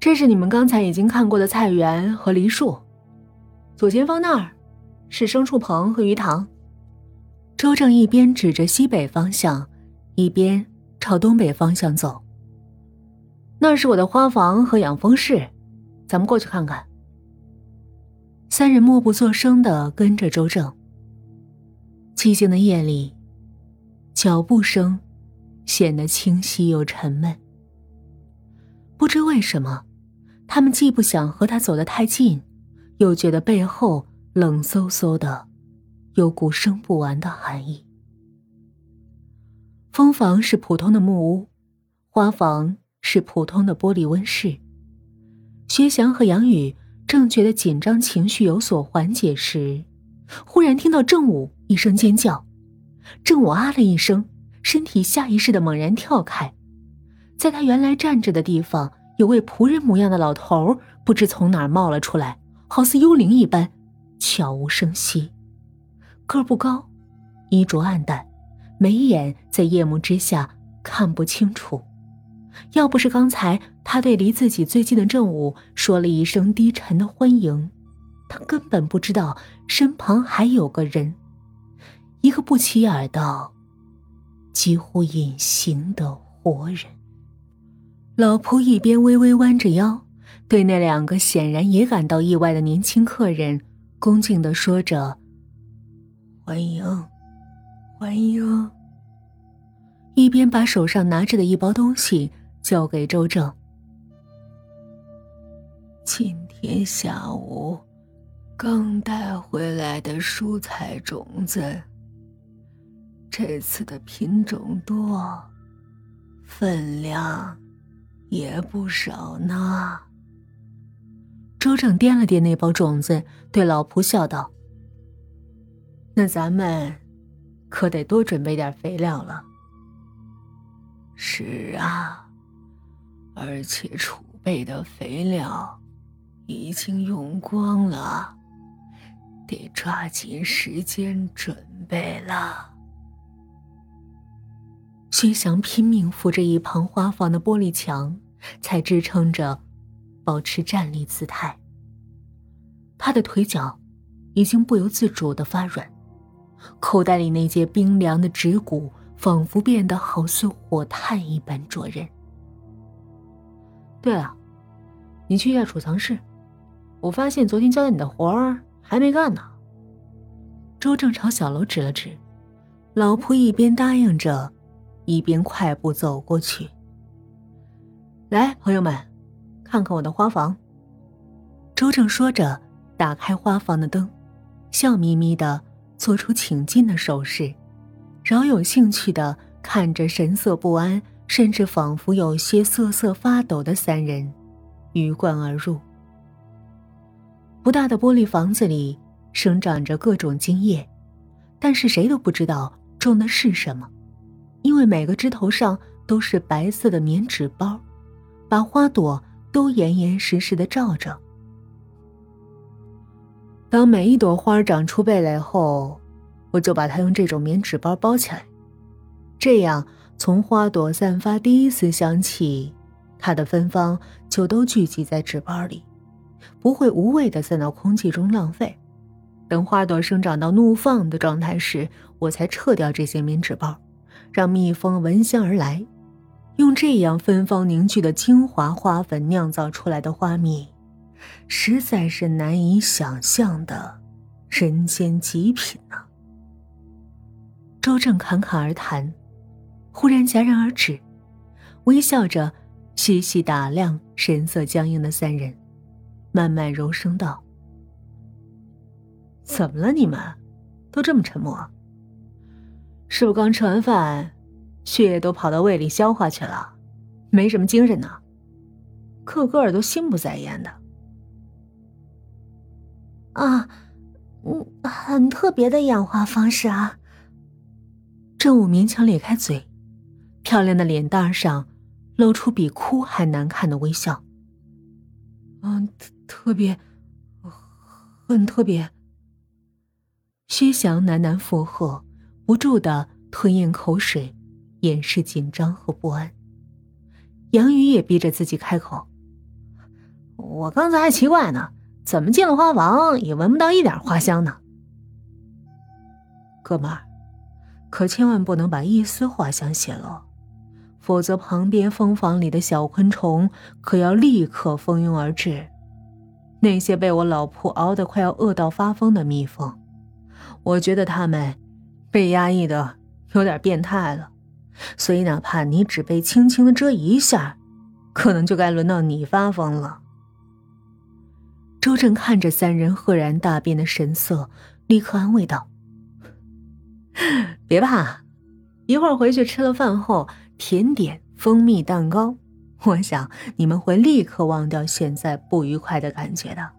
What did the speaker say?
这是你们刚才已经看过的菜园和梨树，左前方那儿是牲畜棚和鱼塘。周正一边指着西北方向，一边朝东北方向走。那是我的花房和养蜂室，咱们过去看看。三人默不作声的跟着周正。寂静的夜里，脚步声显得清晰又沉闷。不知为什么，他们既不想和他走得太近，又觉得背后冷飕飕的，有股生不完的寒意。蜂房是普通的木屋，花房是普通的玻璃温室。薛翔和杨宇正觉得紧张情绪有所缓解时，忽然听到郑武一声尖叫，郑武啊了一声，身体下意识的猛然跳开。在他原来站着的地方，有位仆人模样的老头，不知从哪儿冒了出来，好似幽灵一般，悄无声息。个不高，衣着暗淡，眉眼在夜幕之下看不清楚。要不是刚才他对离自己最近的正午说了一声低沉的欢迎，他根本不知道身旁还有个人，一个不起眼的、几乎隐形的活人。老仆一边微微弯着腰，对那两个显然也感到意外的年轻客人恭敬的说着：“欢迎，欢迎。”一边把手上拿着的一包东西交给周正。今天下午刚带回来的蔬菜种子，这次的品种多，分量。也不少呢。周正掂了掂那包种子，对老仆笑道：“那咱们可得多准备点肥料了。”“是啊，而且储备的肥料已经用光了，得抓紧时间准备了。”薛翔拼命扶着一旁花房的玻璃墙，才支撑着，保持站立姿态。他的腿脚已经不由自主的发软，口袋里那截冰凉的指骨仿佛变得好似火炭一般灼人。对了，你去一下储藏室，我发现昨天交代你的活儿还没干呢。周正朝小楼指了指，老仆一边答应着。一边快步走过去。来，朋友们，看看我的花房。周正说着，打开花房的灯，笑眯眯的做出请进的手势，饶有兴趣的看着神色不安，甚至仿佛有些瑟瑟发抖的三人，鱼贯而入。不大的玻璃房子里生长着各种茎叶，但是谁都不知道种的是什么。因为每个枝头上都是白色的棉纸包，把花朵都严严实实的罩着。当每一朵花长出蓓蕾后，我就把它用这种棉纸包包起来，这样从花朵散发第一丝香气，它的芬芳就都聚集在纸包里，不会无谓的散到空气中浪费。等花朵生长到怒放的状态时，我才撤掉这些棉纸包。让蜜蜂闻香而来，用这样芬芳凝聚的精华花粉酿造出来的花蜜，实在是难以想象的人间极品呢。周正侃侃而谈，忽然戛然而止，微笑着细细打量神色僵硬的三人，慢慢柔声道：“怎么了？你们都这么沉默？”是不是刚吃完饭，血液都跑到胃里消化去了，没什么精神呢？个个都心不在焉的。啊，嗯，很特别的养花方式啊。郑武勉强咧开嘴，漂亮的脸蛋上露出比哭还难看的微笑。嗯，特别，很特别。薛翔喃喃附和。不住的吞咽口水，掩饰紧张和不安。杨宇也逼着自己开口：“我刚才还奇怪呢，怎么进了花房也闻不到一点花香呢？哥们儿，可千万不能把一丝花香泄露，否则旁边蜂房里的小昆虫可要立刻蜂拥而至。那些被我老婆熬得快要饿到发疯的蜜蜂，我觉得他们被压抑的有点变态了，所以哪怕你只被轻轻的蛰一下，可能就该轮到你发疯了。周正看着三人赫然大变的神色，立刻安慰道。别怕，一会儿回去吃了饭后，甜点蜂蜜蛋糕，我想你们会立刻忘掉现在不愉快的感觉的。